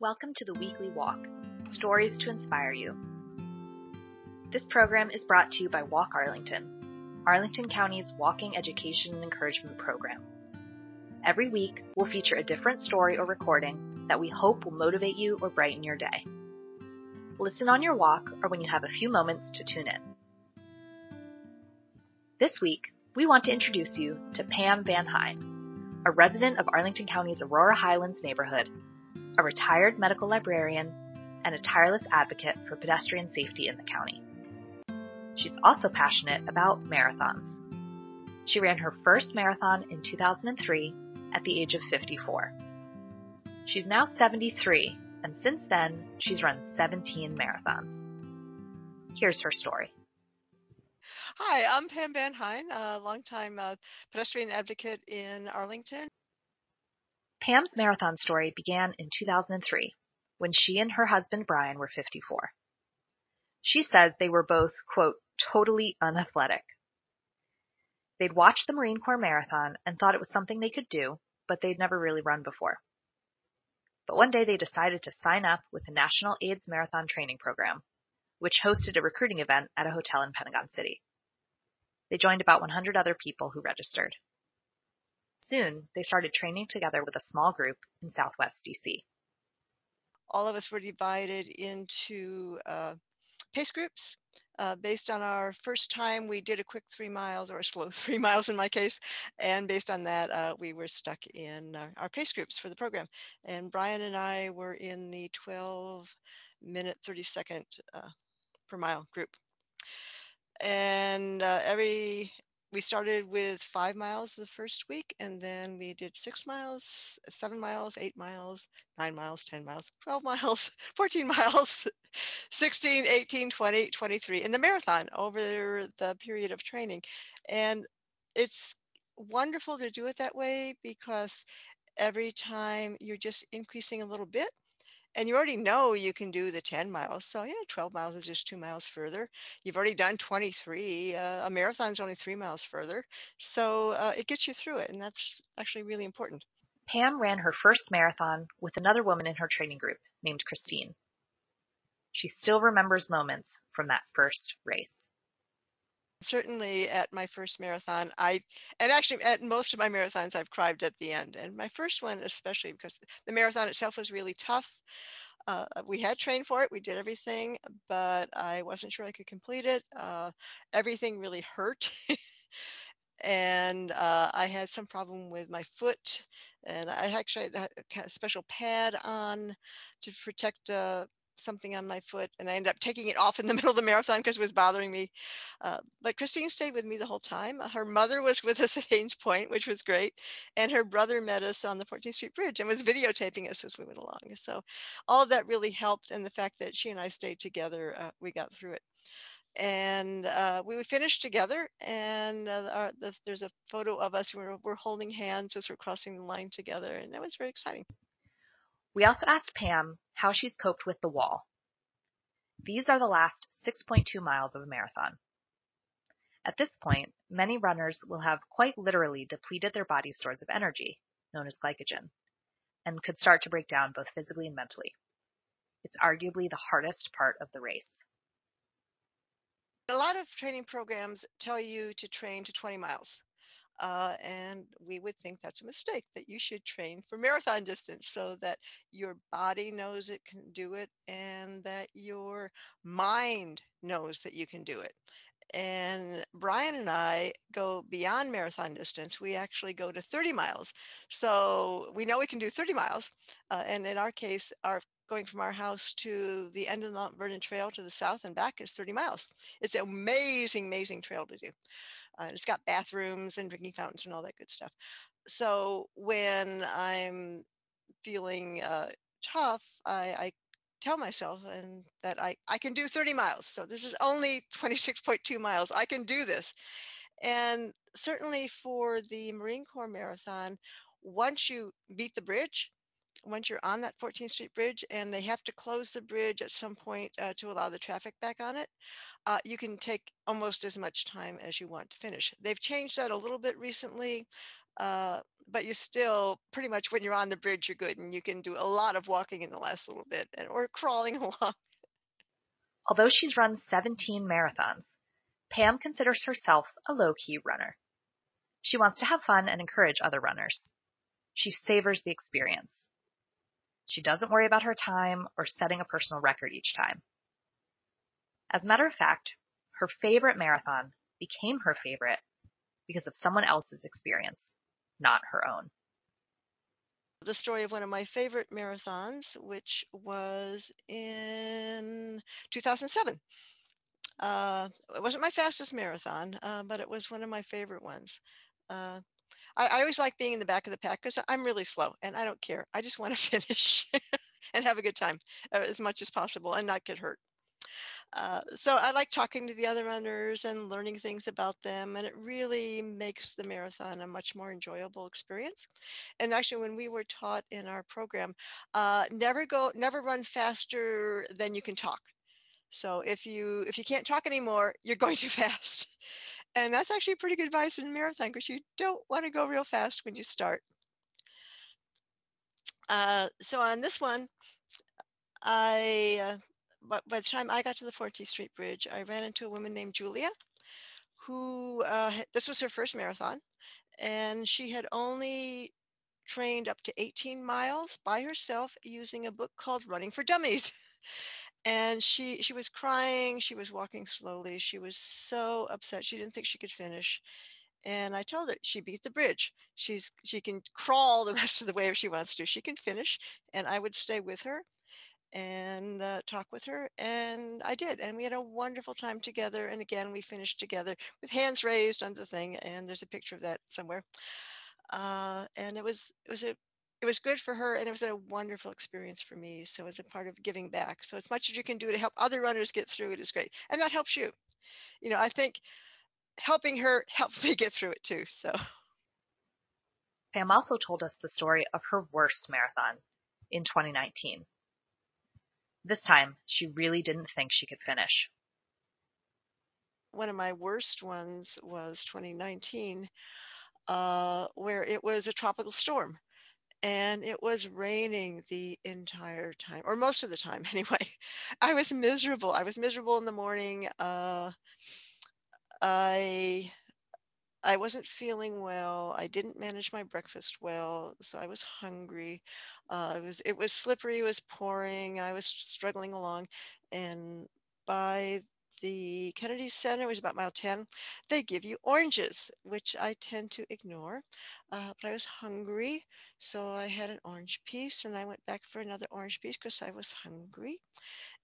Welcome to the weekly walk Stories to Inspire You. This program is brought to you by Walk Arlington, Arlington County's walking education and encouragement program. Every week, we'll feature a different story or recording that we hope will motivate you or brighten your day. Listen on your walk or when you have a few moments to tune in. This week, we want to introduce you to Pam Van Hine, a resident of Arlington County's Aurora Highlands neighborhood a retired medical librarian, and a tireless advocate for pedestrian safety in the county. She's also passionate about marathons. She ran her first marathon in 2003 at the age of 54. She's now 73, and since then, she's run 17 marathons. Here's her story. Hi, I'm Pam Van Hine, a longtime uh, pedestrian advocate in Arlington. Pam's marathon story began in 2003 when she and her husband Brian were 54. She says they were both, quote, totally unathletic. They'd watched the Marine Corps Marathon and thought it was something they could do, but they'd never really run before. But one day they decided to sign up with the National AIDS Marathon Training Program, which hosted a recruiting event at a hotel in Pentagon City. They joined about 100 other people who registered. Soon, they started training together with a small group in Southwest DC. All of us were divided into uh, pace groups. Uh, based on our first time, we did a quick three miles or a slow three miles in my case. And based on that, uh, we were stuck in uh, our pace groups for the program. And Brian and I were in the 12 minute, 30 second uh, per mile group. And uh, every we started with five miles the first week and then we did six miles seven miles eight miles nine miles 10 miles 12 miles 14 miles 16 18 20 23 in the marathon over the period of training. And it's wonderful to do it that way because every time you're just increasing a little bit and you already know you can do the 10 miles. So, yeah, 12 miles is just two miles further. You've already done 23. Uh, a marathon is only three miles further. So, uh, it gets you through it. And that's actually really important. Pam ran her first marathon with another woman in her training group named Christine. She still remembers moments from that first race certainly at my first marathon i and actually at most of my marathons i've cried at the end and my first one especially because the marathon itself was really tough. Uh, we had trained for it we did everything but i wasn't sure i could complete it uh, everything really hurt. And uh, I had some problem with my foot, and I actually had a special pad on to protect uh, something on my foot and I ended up taking it off in the middle of the marathon because it was bothering me. Uh, but Christine stayed with me the whole time. Her mother was with us at Hains Point, which was great. And her brother met us on the 14th Street Bridge and was videotaping us as we went along. So all of that really helped. And the fact that she and I stayed together, uh, we got through it. And uh, we finished together, and uh, our, the, there's a photo of us. We're, we're holding hands as we're crossing the line together, and that was very exciting. We also asked Pam how she's coped with the wall. These are the last 6.2 miles of a marathon. At this point, many runners will have quite literally depleted their body's stores of energy, known as glycogen, and could start to break down both physically and mentally. It's arguably the hardest part of the race. A lot of training programs tell you to train to 20 miles. Uh, and we would think that's a mistake that you should train for marathon distance so that your body knows it can do it and that your mind knows that you can do it. And Brian and I go beyond marathon distance. We actually go to 30 miles. So we know we can do 30 miles. Uh, and in our case, our going from our house to the end of the Mount Vernon Trail to the south and back is 30 miles. It's an amazing, amazing trail to do. Uh, it's got bathrooms and drinking fountains and all that good stuff. So when I'm feeling uh, tough, I, I tell myself and that I, I can do 30 miles. So this is only 26.2 miles. I can do this. And certainly for the Marine Corps Marathon, once you beat the bridge, once you're on that 14th Street Bridge and they have to close the bridge at some point uh, to allow the traffic back on it, uh, you can take almost as much time as you want to finish. They've changed that a little bit recently. Uh, but you still pretty much when you're on the bridge, you're good and you can do a lot of walking in the last little bit and, or crawling along. Although she's run 17 marathons, Pam considers herself a low key runner. She wants to have fun and encourage other runners. She savors the experience. She doesn't worry about her time or setting a personal record each time. As a matter of fact, her favorite marathon became her favorite because of someone else's experience, not her own. The story of one of my favorite marathons, which was in 2007. Uh, it wasn't my fastest marathon, uh, but it was one of my favorite ones. Uh, I, I, always like being in the back of the pack because I'm really slow and I don't care. I just want to finish and have a good time uh, as much as possible and not get hurt. Uh, so I like talking to the other runners and learning things about them, and it really makes the marathon a much more enjoyable experience. And actually, when we were taught in our program, uh, never go, never run faster than you can talk. So if you if you can't talk anymore, you're going too fast. And that's actually pretty good advice in a marathon because you don't want to go real fast when you start. Uh, so on this one, I uh, by, by the time I got to the 14th Street Bridge, I ran into a woman named Julia, who uh, this was her first marathon, and she had only trained up to 18 miles by herself using a book called Running for Dummies. and she she was crying she was walking slowly she was so upset she didn't think she could finish and i told her she beat the bridge. She's she can crawl the rest of the way if she wants to. She can finish and i would stay with her and uh, talk with her and i did and we had a wonderful time together and again we finished together with hands raised on the thing and there's a picture of that somewhere uh, and it was it was a it was good for her and it was a wonderful experience for me. So as a part of giving back. So as much as you can do to help other runners get through it is great. And that helps you. You know, I think helping her helped me get through it too. So Pam also told us the story of her worst marathon in 2019. This time, she really didn't think she could finish. One of my worst ones was 2019, uh, where it was a tropical storm and it was raining the entire time or most of the time anyway. I was miserable i was miserable in the morning uh, i i wasn't feeling well i didn't manage my breakfast well so i was hungry uh, it was it was slippery it was pouring i was struggling along and by the Kennedy Center was about mile 10. They give you oranges, which I tend to ignore. Uh, but I was hungry, so I had an orange piece and I went back for another orange piece because I was hungry.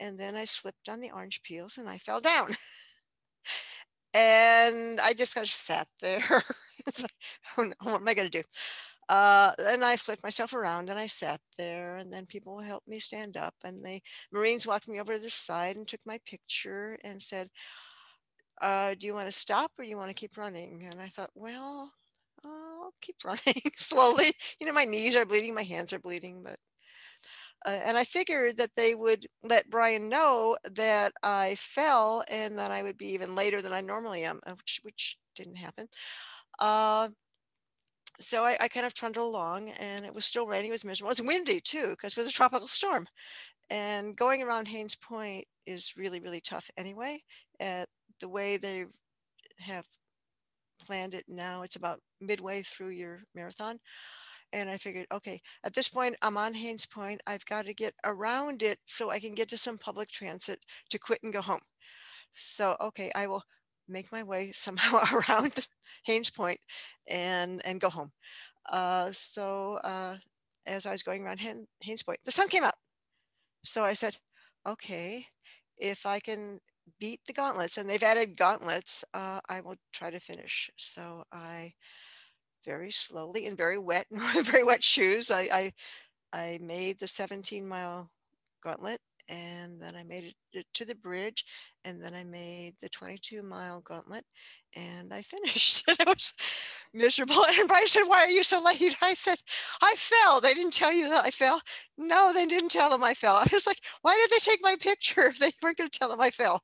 And then I slipped on the orange peels and I fell down. and I just kind of sat there. like, oh no, what am I going to do? Uh, and I flipped myself around and I sat there and then people helped me stand up and the Marines walked me over to the side and took my picture and said, uh, do you want to stop or do you want to keep running? And I thought, well, I'll keep running slowly. You know, my knees are bleeding, my hands are bleeding, but uh, and I figured that they would let Brian know that I fell and that I would be even later than I normally am, uh, which, which didn't happen. Uh, so I, I, kind of trundled along and it was still raining. It was miserable. It was windy too because it was a tropical storm. And going around Hains Point is really, really tough anyway. At the way they have planned it now, it's about midway through your marathon. And I figured, okay, at this point, I'm on Hains Point. I've got to get around it so I can get to some public transit to quit and go home. So, okay, I will make my way somehow around Hains Point and and go home. Uh, so uh, as I was going around Hains Point, the sun came out. So I said, okay, if I can beat the gauntlets, and they've added gauntlets, uh, I will try to finish. So I very slowly and very wet, very wet shoes. I, I I made the 17 mile gauntlet and then I made it to the bridge, and then I made the 22 mile gauntlet, and I finished. and it was miserable. And Brian said, "Why are you so late?" I said, "I fell. They didn't tell you that I fell." No, they didn't tell them I fell. I was like, "Why did they take my picture if they weren't going to tell them I fell?"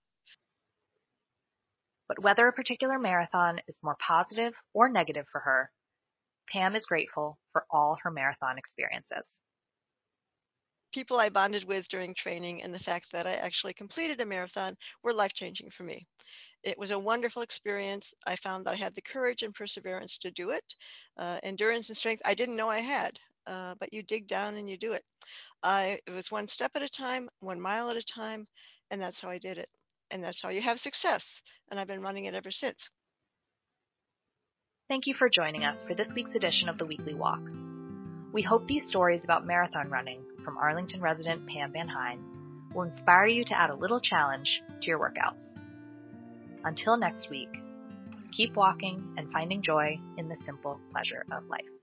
But whether a particular marathon is more positive or negative for her, Pam is grateful for all her marathon experiences. People I bonded with during training and the fact that I actually completed a marathon were life changing for me. It was a wonderful experience. I found that I had the courage and perseverance to do it. Uh, endurance and strength I didn't know I had, uh, but you dig down and you do it. I, it was one step at a time, one mile at a time, and that's how I did it. And that's how you have success. And I've been running it ever since. Thank you for joining us for this week's edition of the Weekly Walk. We hope these stories about marathon running from Arlington resident Pam Van Hine will inspire you to add a little challenge to your workouts. Until next week, keep walking and finding joy in the simple pleasure of life.